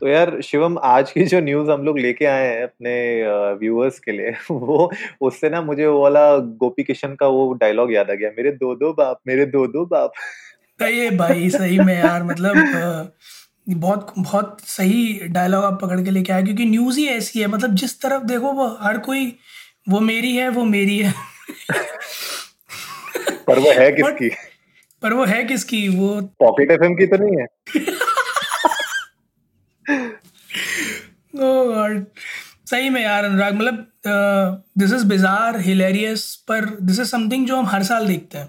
तो यार शिवम आज की जो न्यूज़ हम लोग लेके आए हैं अपने व्यूअर्स के लिए वो उससे ना मुझे वो वाला गोपी किशन का वो डायलॉग याद आ गया। मेरे दो दो बाप मेरे दो दो बाप। ये भाई सही में यार मतलब बहुत बहुत सही डायलॉग आप पकड़ के लेके आए क्योंकि न्यूज़ ही ऐसी है। मतलब जिस तरफ़ देखो वो हर कोई वो मेरी है वो मेरी है। पर वो है किसकी? पर वो है किसकी? वो पॉकेट एफएम की तो नहीं है। गॉड सही में यार अनुराग मतलब दिस इज़ बिजार हिलेरियस पर दिस इज़ समथिंग जो हम हर साल देखते हैं।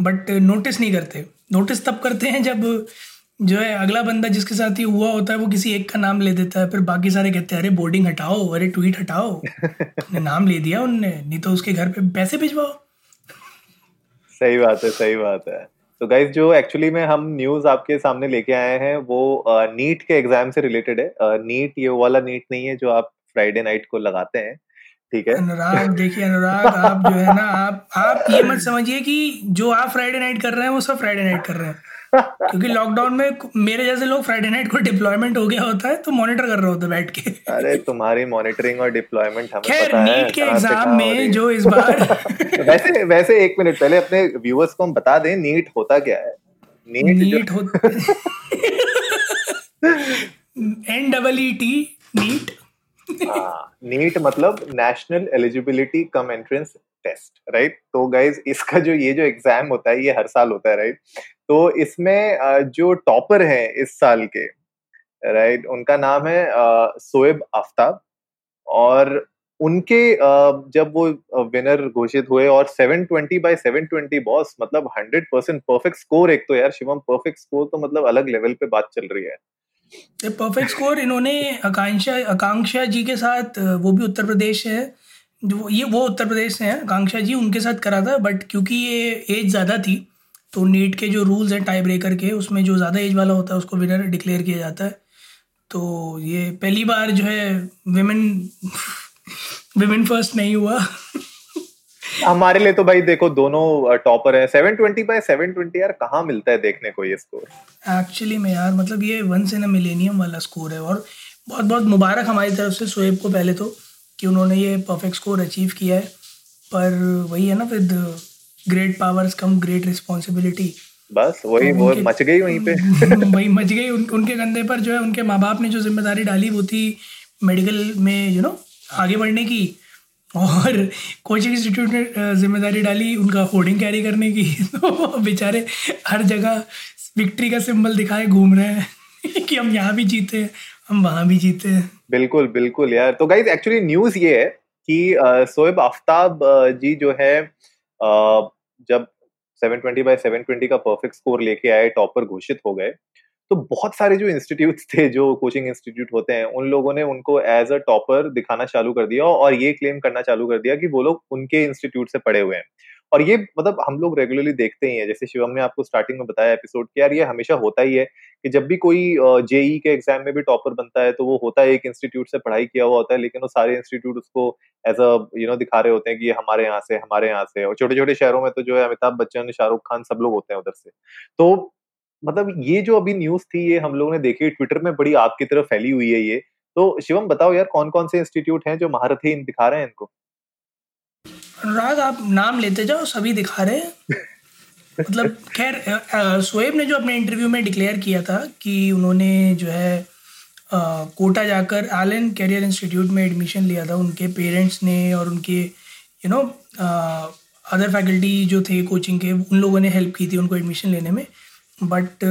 बट नोटिस नहीं करते। नोटिस तब करते हैं जब जो है अगला बंदा जिसके साथ ही हुआ होता है वो किसी एक का नाम ले देता है फिर बाकी सारे कहते हैं अरे बोर्डिंग हटाओ अरे ट्वीट हटाओ नाम ले दिया उनने नहीं तो उसके घर पे पैसे भिजवाओ। सही बात है सही बात है। तो गाइज़ जो एक्चुअली में हम न्यूज़ आपके सामने लेके आए हैं, वो नीट के एग्ज़ाम से रिलेटेड है। नीट ये वाला नीट नहीं है जो आप फ्राइडे नाइट को लगाते हैं। ठीक है? अनुराग देखिए अनुराग आप जो है ना आप आप ये मत समझिए कि जो आप फ्राइडे नाइट कर रहे हैं वो सब फ्राइडे नाइट कर रहे हैं। क्योंकि लॉकडाउन में मेरे जैसे लोग फ्राइडे नाइट को डिप्लॉयमेंट हो गया होता है तो मॉनिटर कर रहे होते बैठ के। अरे तुम्हारी मॉनिटरिंग और डिप्लॉयमेंट हमें खैर नीट के एग्ज़ाम में जो इस बार वैसे वैसे एक मिनट पहले अपने व्यूअर्स को हम बता दें नीट होता क्या है? नीट नीट होता N double E T NEET NEET मतलब national eligibility cum entrance test right तो गाइज़ इसका जो, ये जो एग्ज़ाम होता है, ये हर साल होता है राइट तो इसमें जो टॉपर है इस साल के राइट उनका नाम है सोएब आफ्ताब और उनके जब वो विनर घोषित हुए और 720 बाय 720 बॉस मतलब 100 परसेंट परफेक्ट स्कोर एक तो यार शिवम परफेक्ट स्कोर तो मतलब अलग लेवल पे बात चल रही है। परफेक्ट स्कोर इन्होंने आकांक्षा आकांक्षा जी के साथ वो भी उत्तर प्रदेश है। जो ये वो उत्तर प्रदेश से हैं। आकांक्षा जी उनके साथ करा था बट क्योंकि ये एज ज़्यादा थी तो नीट के जो रूल्स हैं टाई ब्रेकर के, उसमें जो ज़्यादा एज वाला होता है, उसको विनर डिक्लेयर किया जाता है। तो ये पहली बार जो है विमेन विमेन फ़र्स्ट नहीं हुआ। हमारे लिए तो भाई देखो, दोनों टॉपर हैं। 720 बाय 720 यार, कहाँ मिलता है देखने को ये स्कोर एक्चुअली में यार मतलब ये वंस इन मिलेनियम वाला स्कोर है और बहुत बहुत मुबारक हमारी तरफ़ से शोएब को पहले तो कि उन्होंने ये परफेक्ट स्कोर अचीव किया है। पर वही है ना with great powers come great responsibility बस वही तो वो मच गई वहीं पे। वही मच गई उन, उनके कंधे पर जो है उनके माँ बाप ने जो ज़िम्मेदारी डाली वो थी मेडिकल में यू you नो know, आगे बढ़ने की और कोचिंग इंस्टीट्यूट ने ज़िम्मेदारी डाली उनका होर्डिंग कैरी करने की। तो बेचारे हर जगह विक्ट्री का सिंबल दिखाए, घूम रहे हैं कि हम यहाँ भी जीते हम वहाँ भी जीते बिल्कुल बिल्कुल यार। तो गाइज़ एक्चुअली न्यूज़ ये है कि सोएब आफ्ताब जी जो है जब 720 बाय 720 का परफेक्ट स्कोर लेके आए टॉपर घोषित हो गए तो बहुत सारे जो इंस्टीट्यूट थे, जो कोचिंग इंस्टीट्यूट होते हैं, उन लोगों ने उनको एज अ टॉपर दिखाना चालू कर दिया और ये क्लेम करना चालू कर दिया कि वो लोग उनके इंस्टीट्यूट से पढ़े हुए हैं। और ये मतलब हम लोग रेगुलरली देखते ही हैं, जैसे शिवम ने आपको स्टार्टिंग में बताया एपिसोड कि यार ये हमेशा होता ही है कि जब भी कोई जेई के एग्ज़ाम में भी टॉपर बनता है तो वो होता है, एक इंस्टीट्यूट से पढ़ाई किया हुआ होता है, लेकिन वो सारे इंस्टीट्यूट उसको एज अ यू नो दिखा रहे होते हैं कि ये हमारे यहाँ से, हमारे यहाँ से और छोटे छोटे शहरों में तो जो है अमिताभ बच्चन, शाहरुख खान सब लोग होते हैं उधर से। तो मतलब ये जो अभी न्यूज़ थी, ये हम लोगों ने देखी ट्विटर में बड़ी आपकी तरफ़ फैली हुई है ये। तो शिवम बताओ यार कौन कौन से इंस्टीट्यूट हैं जो महारथी दिखा रहे हैं इनको? अनुराग आप नाम लेते जाओ सभी दिखा रहे हैं। मतलब खैर सोएब ने जो अपने इंटरव्यू में डिक्लेयर किया था कि उन्होंने जो है आ, कोटा जाकर आलन कैरियर इंस्टीट्यूट में एडमिशन लिया था। उनके पेरेंट्स ने और उनके यू नो अदर फैकल्टी जो थे कोचिंग के उन लोगों ने हेल्प की थी उनको एडमिशन लेने में। बट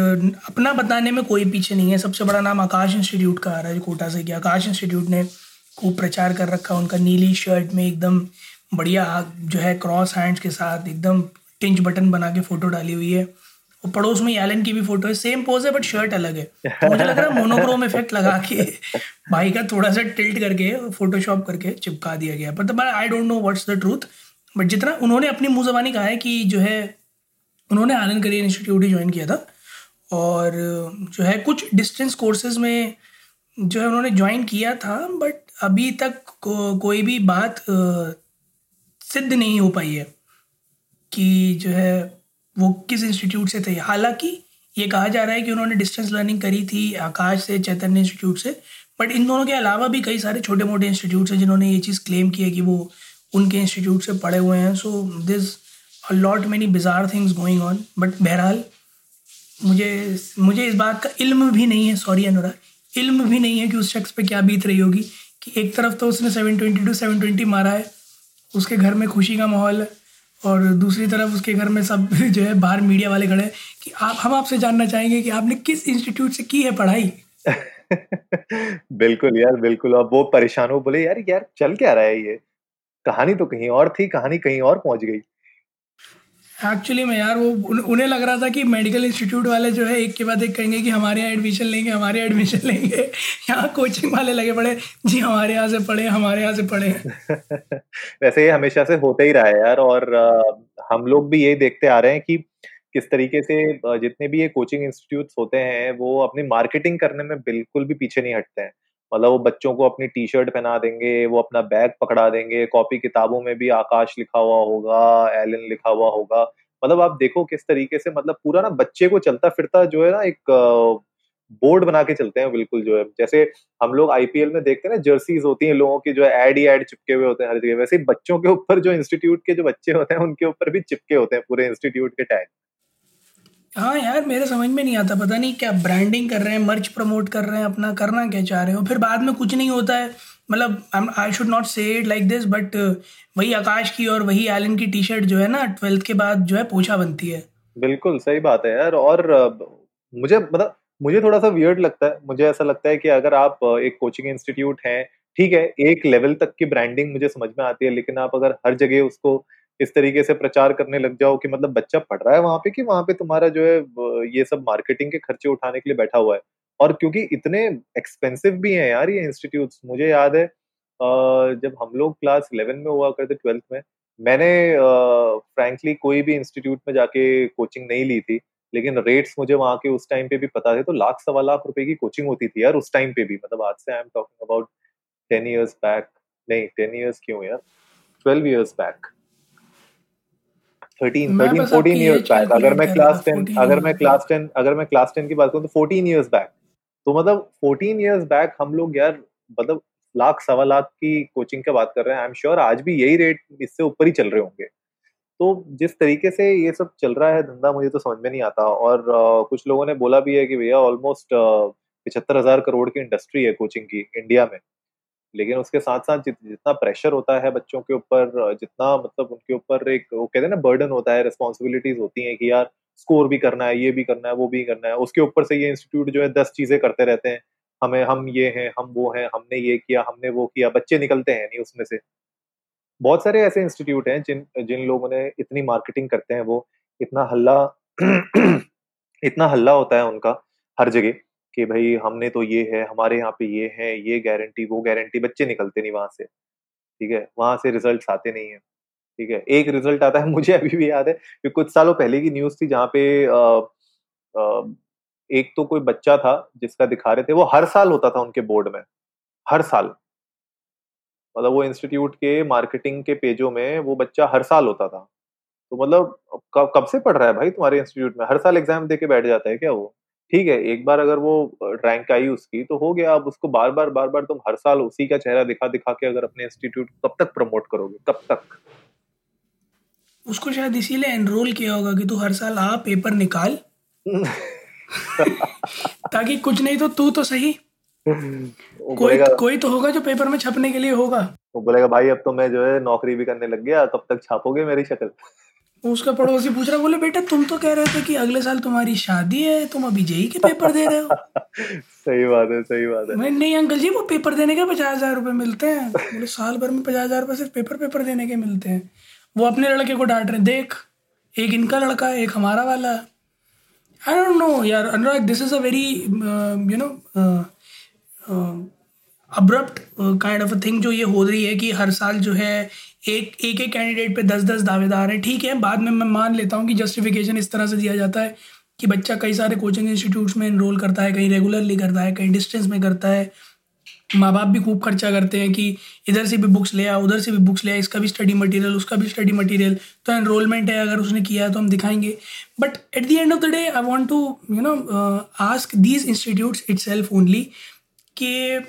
अपना बताने में कोई पीछे नहीं है। सबसे बड़ा नाम आकाश इंस्टीट्यूट का आ रहा है कोटा से कि आकाश इंस्टीट्यूट ने खूब प्रचार कर रखा उनका नीली शर्ट में एकदम बढ़िया जो है क्रॉस हैंड्स के साथ एकदम टिंच बटन बना के फ़ोटो डाली हुई है। और पड़ोस में एलन की भी फ़ोटो है। सेम पोज है बट शर्ट अलग है। तो मुझे लग रहा है मोनोक्रोम इफ़ेक्ट लगा के भाई का थोड़ा सा टिल्ट करके फोटोशॉप करके चिपका दिया गया। पर I don't know what's the truth but जितना उन्होंने अपनी मुँह जबानी कहा है कि जो है उन्होंने आनंद करियर इंस्टीट्यूट ही ज्वाइन किया था। और जो है कुछ डिस्टेंस कोर्सेज में जो है उन्होंने ज्वाइन किया था। बट अभी तक को, कोई भी बात सिद्ध नहीं हो पाई है कि जो है वो किस इंस्टीट्यूट से थे। हालाँकि ये कहा जा रहा है कि उन्होंने डिस्टेंस लर्निंग करी थी आकाश से, चैतन्य इंस्टीट्यूट से बट इन दोनों के अलावा भी कई सारे छोटे मोटे इंस्टीट्यूट हैं जिन्होंने ये चीज़ क्लेम की है कि वो उनके इंस्टीट्यूट से पढ़े हुए हैं। So this a lot many bizarre things going on but बहरहाल, मुझे मुझे इस बात का इल्म भी नहीं है सॉरी अनुराग, इल्म भी नहीं है कि उस शख्स पे क्या बीत रही होगी कि एक तरफ़ तो उसने seven twenty two seven twenty मारा है उसके घर में खुशी का माहौल है और दूसरी तरफ़ उसके घर में सब जो है, बाहर मीडिया वाले खड़े हैं कि आप, हम आपसे जानना चाहेंगे कि आपने किस इंस्टीट्यूट से की है पढ़ाई? बिल्कुल यार, बिल्कुल। अब वो परेशान हो, बोले, यार यार, चल क्या रहा है ये? कहानी तो कहीं और थी, कहानी कहीं और पहुँच गई। एक्चुअली में यार वो उन, उन्हें लग रहा था कि मेडिकल इंस्टीट्यूट वाले जो है एक के बाद एक कहेंगे कि हमारे यहाँ एडमिशन लेंगे हमारे यहाँ एडमिशन लेंगे। यहाँ कोचिंग वाले लगे पड़े जी हमारे यहाँ से पढ़े हमारे यहाँ से पढ़े वैसे ये हमेशा से होता ही रहा है यार और आ, हम लोग भी यही देखते आ रहे हैं कि किस तरीके से जितने भी ये कोचिंग इंस्टीट्यूट होते हैं वो अपनी मार्केटिंग करने में बिल्कुल भी पीछे नहीं हटते हैं। मतलब वो बच्चों को अपनी टी शर्ट पहना देंगे, वो अपना बैग पकड़ा देंगे कॉपी किताबों में भी आकाश लिखा हुआ होगा एलन लिखा हुआ होगा। मतलब आप देखो किस तरीके से मतलब पूरा ना बच्चे को चलता फिरता जो है ना एक बोर्ड बना के चलते हैं बिल्कुल जो है। जैसे हम लोग आईपीएल में देखते हैं ना जर्सीज होती हैं लोगों की, जो है एड ही एड चिपके हुए होते हैं हर जगह। वैसे बच्चों के ऊपर जो इंस्टीट्यूट के जो बच्चे होते हैं, उनके ऊपर भी चिपके होते हैं पूरे इंस्टीट्यूट के टैग हाँ यार, मेरे समझ में नहीं आता। पता नहीं क्या ब्रांडिंग कर रहे हैं मर्च प्रमोट कर रहे हैं, अपना करना क्या चाह रहे हो? फिर बाद में कुछ नहीं होता है। मतलब I should not say it like this but वही आकाश की और वही एलन की टी शर्ट जो है ना ट्वेल्थ के बाद जो है पोछा बनती है। बिल्कुल, सही बात है यार। और मुझे मतलब मुझे थोड़ा सा वियर्ड लगता है। मुझे ऐसा लगता है कि अगर आप एक कोचिंग इंस्टीट्यूट हैं, ठीक है, एक लेवल तक की ब्रांडिंग मुझे समझ में आती है, लेकिन आप अगर हर जगह उसको इस तरीके से प्रचार करने लग जाओ कि मतलब बच्चा पढ़ रहा है वहाँ पे कि वहाँ पे तुम्हारा जो है ये सब मार्केटिंग के खर्चे उठाने के लिए बैठा हुआ है? और क्योंकि इतने एक्सपेंसिव भी हैं यार ये इंस्टीट्यूट मुझे याद है जब हम लोग क्लास इलेवन में हुआ करते ट्वेल्थ में, मैंने फ्रैंकली कोई भी इंस्टीट्यूट में जाके कोचिंग नहीं ली थी, लेकिन रेट्स मुझे वहाँ के उस टाइम पे भी पता थे तो लाख सवा लाख रुपए की कोचिंग होती थी यार उस टाइम पे भी। मतलब आज से I am talking about ten years back नहीं टेन ईयर्स क्यों यार? Twelve years back thirteen thirteen fourteen years back अगर मैं क्लास टेन अगर मैं क्लास टेन अगर मैं क्लास टेन की बात करूँ तो फोर्टीन ईयर्स बैक तो मतलब फोर्टीन ईयर्स बैक हम लोग यार मतलब लाख सवा लाख की कोचिंग की बात कर रहे हैं। आई एम श्योर आज भी यही रेट इससे ऊपर ही चल रहे होंगे। तो जिस तरीके से ये सब चल रहा है धंधा मुझे तो समझ में नहीं आता। और uh, कुछ लोगों ने बोला भी है कि भैया ऑलमोस्ट पिछहत्तर हज़ार करोड़ की इंडस्ट्री है कोचिंग की इंडिया में। लेकिन उसके साथ साथ जित, जितना प्रेशर होता है बच्चों के ऊपर जितना मतलब उनके ऊपर एक वो कहते हैं ना बर्डन होता है रिस्पॉन्सिबिलिटीज होती हैं कि यार स्कोर भी करना है ये भी करना है वो भी करना है। उसके ऊपर से ये इंस्टीट्यूट जो है दस चीज़ें करते रहते हैं। हमें हम ये हैं हम वो हैं हमने ये किया हमने वो किया बच्चे निकलते हैं नहीं उसमें से। बहुत सारे ऐसे इंस्टीट्यूट हैं जिन जिन लोगों ने इतनी मार्केटिंग करते हैं वो। इतना हल्ला इतना हल्ला होता है उनका हर जगह। कि भाई हमने तो ये है हमारे यहाँ पे ये है ये गारंटी वो गारंटी बच्चे निकलते नहीं वहाँ से ठीक है? वहाँ से रिज़ल्ट आते नहीं है ठीक है? एक रिज़ल्ट आता है मुझे अभी भी याद है कि कुछ सालों पहले की न्यूज़ थी जहाँ पे आ, आ, एक तो कोई बच्चा था जिसका दिखा रहे थे वो हर साल होता था उनके बोर्ड में हर साल। मतलब वो इंस्टीट्यूट के मार्केटिंग के पेजों में वो बच्चा हर साल होता था। तो मतलब कब कब से पढ़ रहा है भाई तुम्हारे इंस्टीट्यूट में? हर साल एग्ज़ाम दे के बैठ जाता है क्या वो? ठीक है एक बार अगर वो रैंक आई उसकी तो हो गया अब उसको बार बार बार बार तुम हर साल उसी का चेहरा दिखा दिखा के अगर अपने इंस्टीट्यूट कब तक प्रमोट करोगे? कब तक? उसको शायद इसीलिए एनरोल किया होगा कि तू हर साल आ पेपर निकाल। ताकि कुछ नहीं तो तू तो सही। कोई कोई तो होगा जो पेपर में छपने के लिए होगा। वो बोलेगा भाई अब तो मैं जो है नौकरी भी करने लग गया कब तक छापोगे मेरी शक्ल? उसका पड़ोसी पूछ रहा बोले बेटा तुम तो कह रहे थे कि अगले साल तुम्हारी शादी है तुम अभी जेई के पेपर दे रहे हो। सही बात है सही बात है। मैं नहीं अंकल जी वो पेपर देने के पचास हज़ार रुपए मिलते हैं। बोले साल भर में पचास हज़ार रुपए सिर्फ़ पेपर पेपर देने के मिलते हैं। वो अपने लड़के को डांट रहे देख एक इनका लड़का है एक हमारा वाला आई डोंट नो यार Anurag this is a very you know abrupt kind of a thing जो ये हो रही है कि हर साल जो है एक एक एक कैंडिडेट पे दस दस दावेदार हैं। ठीक है, बाद में मैं मान लेता हूँ कि जस्टिफिकेशन इस तरह से दिया जाता है कि बच्चा कई सारे कोचिंग इंस्टीट्यूट्स में इनरोल करता है, कहीं रेगुलरली करता है, कहीं डिस्टेंस में करता है। माँ बाप भी खूब खर्चा करते हैं कि इधर से भी बुक्स ले आ, उधर से भी बुक्स ले आ, इसका भी स्टडी मटेरियल उसका भी स्टडी मटेरियल तो एनरोलमेंट है, अगर उसने किया है तो हम दिखाएँगे। But at the end of the day I want to you know ask these institutes itself only कि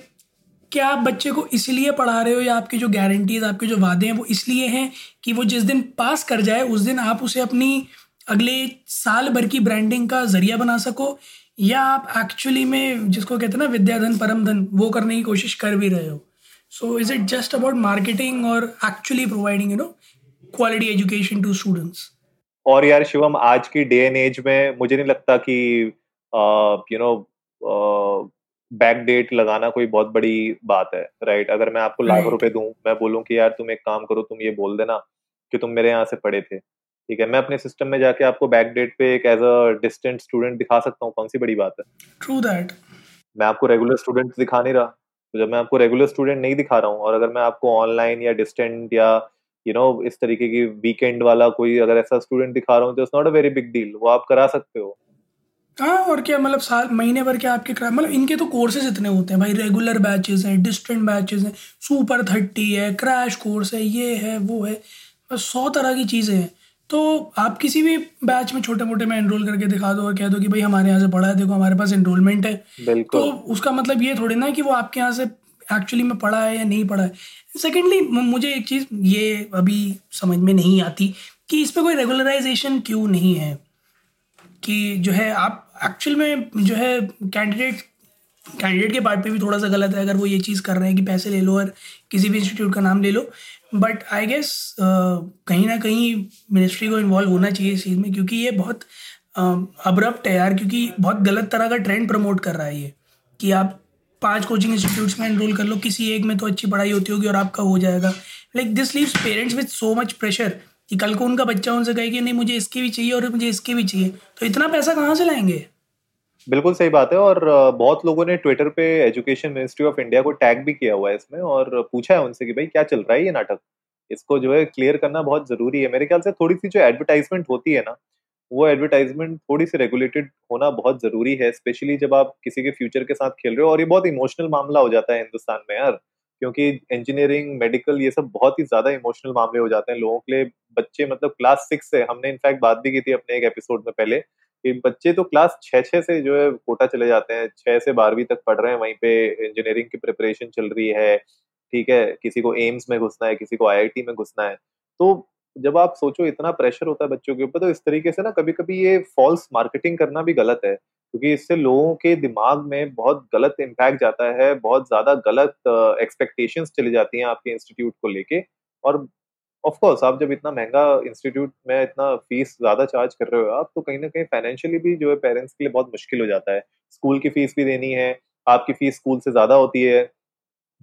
क्या आप बच्चे को इसलिए पढ़ा रहे हो या आपकी जो गारंटीज आपके जो वादे हैं, वो इसलिए हैं कि वो जिस दिन पास कर जाए, उस दिन आप उसे अपनी अगले साल भर की ब्रांडिंग का ज़रिया बना सको या आप एक्चुअली में जिसको कहते हैं ना विद्याधन परम धन, वो करने की कोशिश कर भी रहे हो। So is it just about marketing और actually providing you know quality education to students और यार, शिवम, आज की डे एंड एज में मुझे नहीं लगता कि यू नो बैक डेट लगाना कोई बहुत बड़ी बात है राइट अगर मैं आपको लाख रुपए दूँ मैं बोलूँ कि यार तुम एक काम करो तुम ये बोल देना कि तुम मेरे यहाँ से पढ़े थे ठीक है? मैं अपने सिस्टम में जाके आपको बैक डेट पे एक एज अ डिस्टेंट स्टूडेंट दिखा सकता हूँ कौन सी बड़ी बात है? ट्रू दैट मैं आपको रेगुलर स्टूडेंट दिखा नहीं रहा। तो जब मैं आपको रेगुलर स्टूडेंट नहीं दिखा रहा हूँ और अगर मैं आपको ऑनलाइन या डिस्टेंट या यू you नो know, इस तरीके की वीकेंड वाला कोई अगर ऐसा स्टूडेंट दिखा रहा हूँ तो it's not a very big deal वो आप करा सकते हो। हाँ और क्या मतलब साल महीने भर के आपके मतलब इनके तो कोर्सेज इतने होते हैं भाई रेगुलर बैचेस हैं डिस्टेंट बैचेस हैं सुपर थर्टी है क्रैश कोर्स है ये है वो है बस सौ तरह की चीज़ें हैं। तो आप किसी भी बैच में छोटे मोटे में एनरोल करके दिखा दो और कह दो कि भाई हमारे यहाँ से पढ़ा है देखो हमारे पास एनरोलमेंट है। तो उसका मतलब ये थोड़ी ना कि वो आपके यहाँ से एक्चुअली में पढ़ा है या नहीं पढ़ा है। सेकेंडली मुझे एक चीज़ ये अभी समझ में नहीं आती कि इस पर कोई रेगुलराइजेशन क्यों नहीं है। कि जो है आप एक्चुअल में जो है कैंडिडेट कैंडिडेट के पार्ट पे भी थोड़ा सा गलत है, अगर वो ये चीज़ कर रहे हैं कि पैसे ले लो और किसी भी इंस्टीट्यूट का नाम ले लो। बट आई गेस कहीं ना कहीं मिनिस्ट्री को इन्वॉल्व होना चाहिए इस चीज़ में, क्योंकि ये बहुत अब्रप्ट है यार, क्योंकि बहुत गलत तरह का ट्रेंड प्रमोट कर रहा है ये, कि आप पाँच कोचिंग इंस्टीट्यूट्स में एनरोल कर लो, किसी एक में तो अच्छी पढ़ाई होती होगी और आपका हो जाएगा। Like this leaves parents with so much pressure कि कल को उनका बच्चा उनसे कहे कि नहीं, मुझे इसकी भी चाहिए और मुझे इसकी भी चाहिए। तो इतना पैसा कहाँ से लाएँगे? बिल्कुल सही बात है और बहुत लोगों ने ट्विटर पे एजुकेशन मिनिस्ट्री ऑफ़ इंडिया को टैग भी किया हुआ है इसमें और पूछा है उनसे कि भाई क्या चल रहा है ये नाटक? इसको जो है क्लियर करना बहुत ज़रूरी है। मेरे ख्याल से थोड़ी सी जो एडवर्टाइजमेंट होती है ना, वो एडवर्टाइजमेंट थोड़ी सी रेगुलेटेड होना बहुत ज़रूरी है स्पेशली जब आप किसी के फ्यूचर के साथ खेल रहे हो और ये बहुत इमोशनल मामला हो जाता है हिंदुस्तान में यार। क्योंकि इंजीनियरिंग मेडिकल ये सब बहुत ही ज़्यादा इमोशनल मामले हो जाते हैं लोगों के लिए। बच्चे मतलब क्लास सिक्स से, हमने इनफैक्ट बात भी की थी अपने एक एपिसोड में पहले कि बच्चे तो क्लास छः छः से जो है कोटा चले जाते हैं छः से बारहवीं तक पढ़ रहे हैं, वहीं पे इंजीनियरिंग की प्रिपरेशन चल रही है, ठीक है, किसी को एम्स में घुसना है, किसी को आईआईटी में घुसना है। तो जब आप सोचो इतना प्रेशर होता है बच्चों के ऊपर तो इस तरीके से ना कभी कभी ये फॉल्स मार्केटिंग करना भी गलत है। क्योंकि इससे लोगों के दिमाग में बहुत गलत इम्पैक्ट जाता है, बहुत ज़्यादा गलत एक्सपेक्टेशंस चली जाती हैं आपके इंस्टीट्यूट को लेके। और ऑफ़ कोर्स आप जब इतना महँगा इंस्टीट्यूट में इतना फ़ीस ज़्यादा चार्ज कर रहे हो आप तो कहीं ना कहीं फाइनेंशियली भी जो है पेरेंट्स के लिए बहुत मुश्किल हो जाता है। स्कूल की फ़ीस भी देनी है, आपकी फ़ीस स्कूल से ज़्यादा होती है,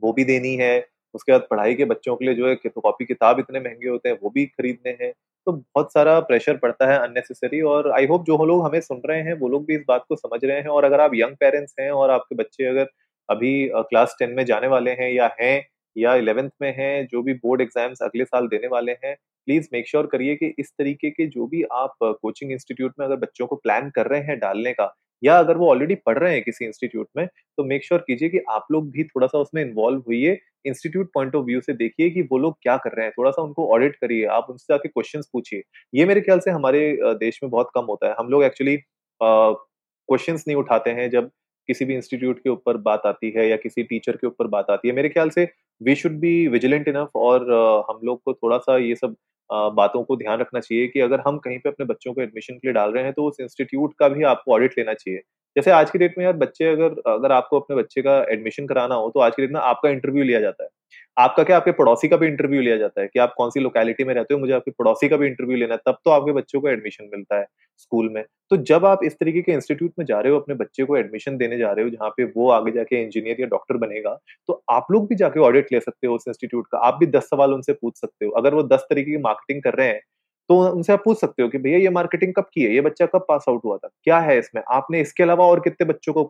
वो भी देनी है। उसके बाद पढ़ाई के बच्चों के लिए जो है कॉपी किताब इतने महँगे होते हैं, वो भी खरीदने हैं। तो बहुत सारा प्रेशर पड़ता है अननेसेसरी और आई होप जो लोग हमें सुन रहे हैं, वो लोग भी इस बात को समझ रहे हैं और अगर आप यंग पेरेंट्स हैं और आपके बच्चे अगर अभी क्लास टेन में जाने वाले हैं या हैं या इलेवेंथ में हैं, जो भी बोर्ड एग्ज़ाम्स अगले साल देने वाले हैं, प्लीज़ मेक श्योर करिए कि इस तरीके के जो भी आप कोचिंग इंस्टीट्यूट में अगर बच्चों को प्लान कर रहे हैं डालने का या अगर वो ऑलरेडी पढ़ रहे हैं किसी इंस्टीट्यूट में तो मेक श्योर कीजिए कि आप लोग भी थोड़ा सा उसमें इन्वॉल्व हुई इंस्टीट्यूट पॉइंट ऑफ़ व्यू से देखिए कि वो लोग क्या कर रहे हैं। थोड़ा सा उनको ऑडिट करिए, आप उनसे जाके क्वेश्चंस पूछिए। ये मेरे ख्याल से हमारे देश में बहुत कम होता है। हम लोग एक्चुअली क्वेश्चन नहीं उठाते हैं जब किसी भी इंस्टीट्यूट के ऊपर बात आती है या किसी टीचर के ऊपर बात आती है। मेरे ख्याल से we should be vigilant enough और हम लोग को थोड़ा सा ये सब बातों को ध्यान रखना चाहिए कि अगर हम कहीं पे अपने बच्चों को एडमिशन के लिए डाल रहे हैं तो उस इंस्टीट्यूट का भी आपको ऑडिट लेना चाहिए। जैसे आज की डेट में यार बच्चे अगर अगर आपको अपने बच्चे का एडमिशन कराना हो तो आज की डेट में आपका इंटरव्यू लिया जाता है। आपका क्या आपके पड़ोसी का भी इंटरव्यू लिया जाता है? कि आप कौन सी लोकेलिटी में रहते हो? मुझे आपके पड़ोसी का भी इंटरव्यू लेना है, तब तो आपके बच्चों को एडमिशन मिलता है स्कूल में। तो जब आप इस तरीके के इंस्टीट्यूट में जा रहे हो, अपने बच्चे को एडमिशन देने जा रहे हो, जहाँ पे वो आगे जाके इंजीनियर या डॉक्टर बनेगा तो आप लोग भी जाके ऑडिट ले सकते हो उस इंस्टीट्यूट का। आप भी दस सवाल उनसे पूछ सकते हो। अगर वो दस तरीके की मार्केटिंग कर रहे हैं तो उनसे आप पूछ सकते हो कि भैया, ये मार्केटिंग कब की है? ये बच्चा कब पास आउट हुआ था? क्या है इसमें? आपने इसके अलावा और कितने बच्चों को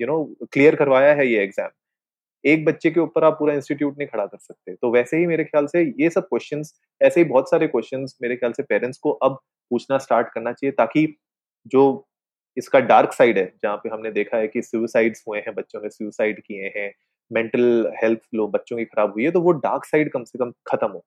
यू नो क्लियर करवाया है ये एग्ज़ाम एक बच्चे के ऊपर आप पूरा इंस्टीट्यूट नहीं खड़ा कर सकते। तो वैसे ही मेरे ख्याल से ये सब क्वेश्चंस ऐसे ही बहुत सारे क्वेश्चंस मेरे ख्याल से पेरेंट्स को अब पूछना स्टार्ट करना चाहिए ताकि जो इसका डार्क साइड है, जहाँ पे हमने देखा है कि सुसाइड्स हुए हैं, बच्चों ने सुसाइड किए हैं मेंटल हेल्थ लो, बच्चों की खराब हुई है तो वो डार्क साइड कम से कम खत्म हो।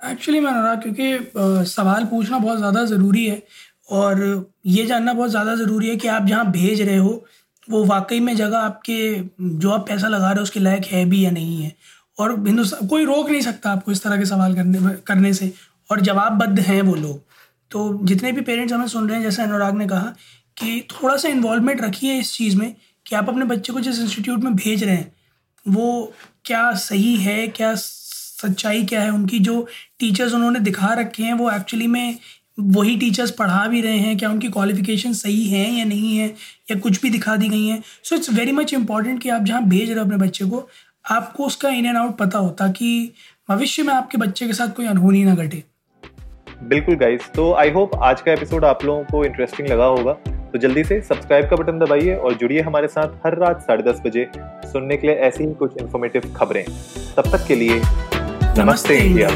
एक्चुअली मैं अनुराग, क्योंकि सवाल पूछना बहुत ज़्यादा ज़रूरी है और ये जानना बहुत ज़्यादा ज़रूरी है कि आप जहाँ भेज रहे हो वो वाकई में जगह आपके, जो आप पैसा लगा रहे हो उसके लायक है भी या नहीं है? और हिंदुस्तान, कोई रोक नहीं सकता आपको इस तरह के सवाल करने करने से। और जवाबबद्ध हैं वो लोग। तो जितने भी पेरेंट्स हमें सुन रहे हैं, जैसे अनुराग ने कहा कि थोड़ा सा इन्वॉल्वमेंट रखिए इस चीज़ में कि आप अपने बच्चे को जिस इंस्टीट्यूट में भेज रहे हैं, वो क्या सही है, क्या सच्चाई क्या है? उनकी जो टीचर्स उन्होंने दिखा रखे हैं, वो एक्चुअली में वही टीचर्स पढ़ा भी रहे हैं क्या उनकी क्वालिफिकेशन सही है या नहीं है या कुछ भी दिखा दी गई हैं। So it's very much important कि आप जहाँ भेज रहे हो अपने बच्चे को आपको उसका इन एंड आउट पता हो ताकि भविष्य में आपके बच्चे के साथ कोई अनहोनी ना घटे। बिल्कुल गाइस तो आई होप आज का एपिसोड आप लोगों को इंटरेस्टिंग लगा होगा। तो जल्दी से सब्सक्राइब का बटन दबाइए और जुड़िए हमारे साथ हर रात साढ़े दस बजे सुनने के लिए ऐसी ही कुछ इन्फॉर्मेटिव खबरें। तब तक के लिए नमस्ते इंडिया।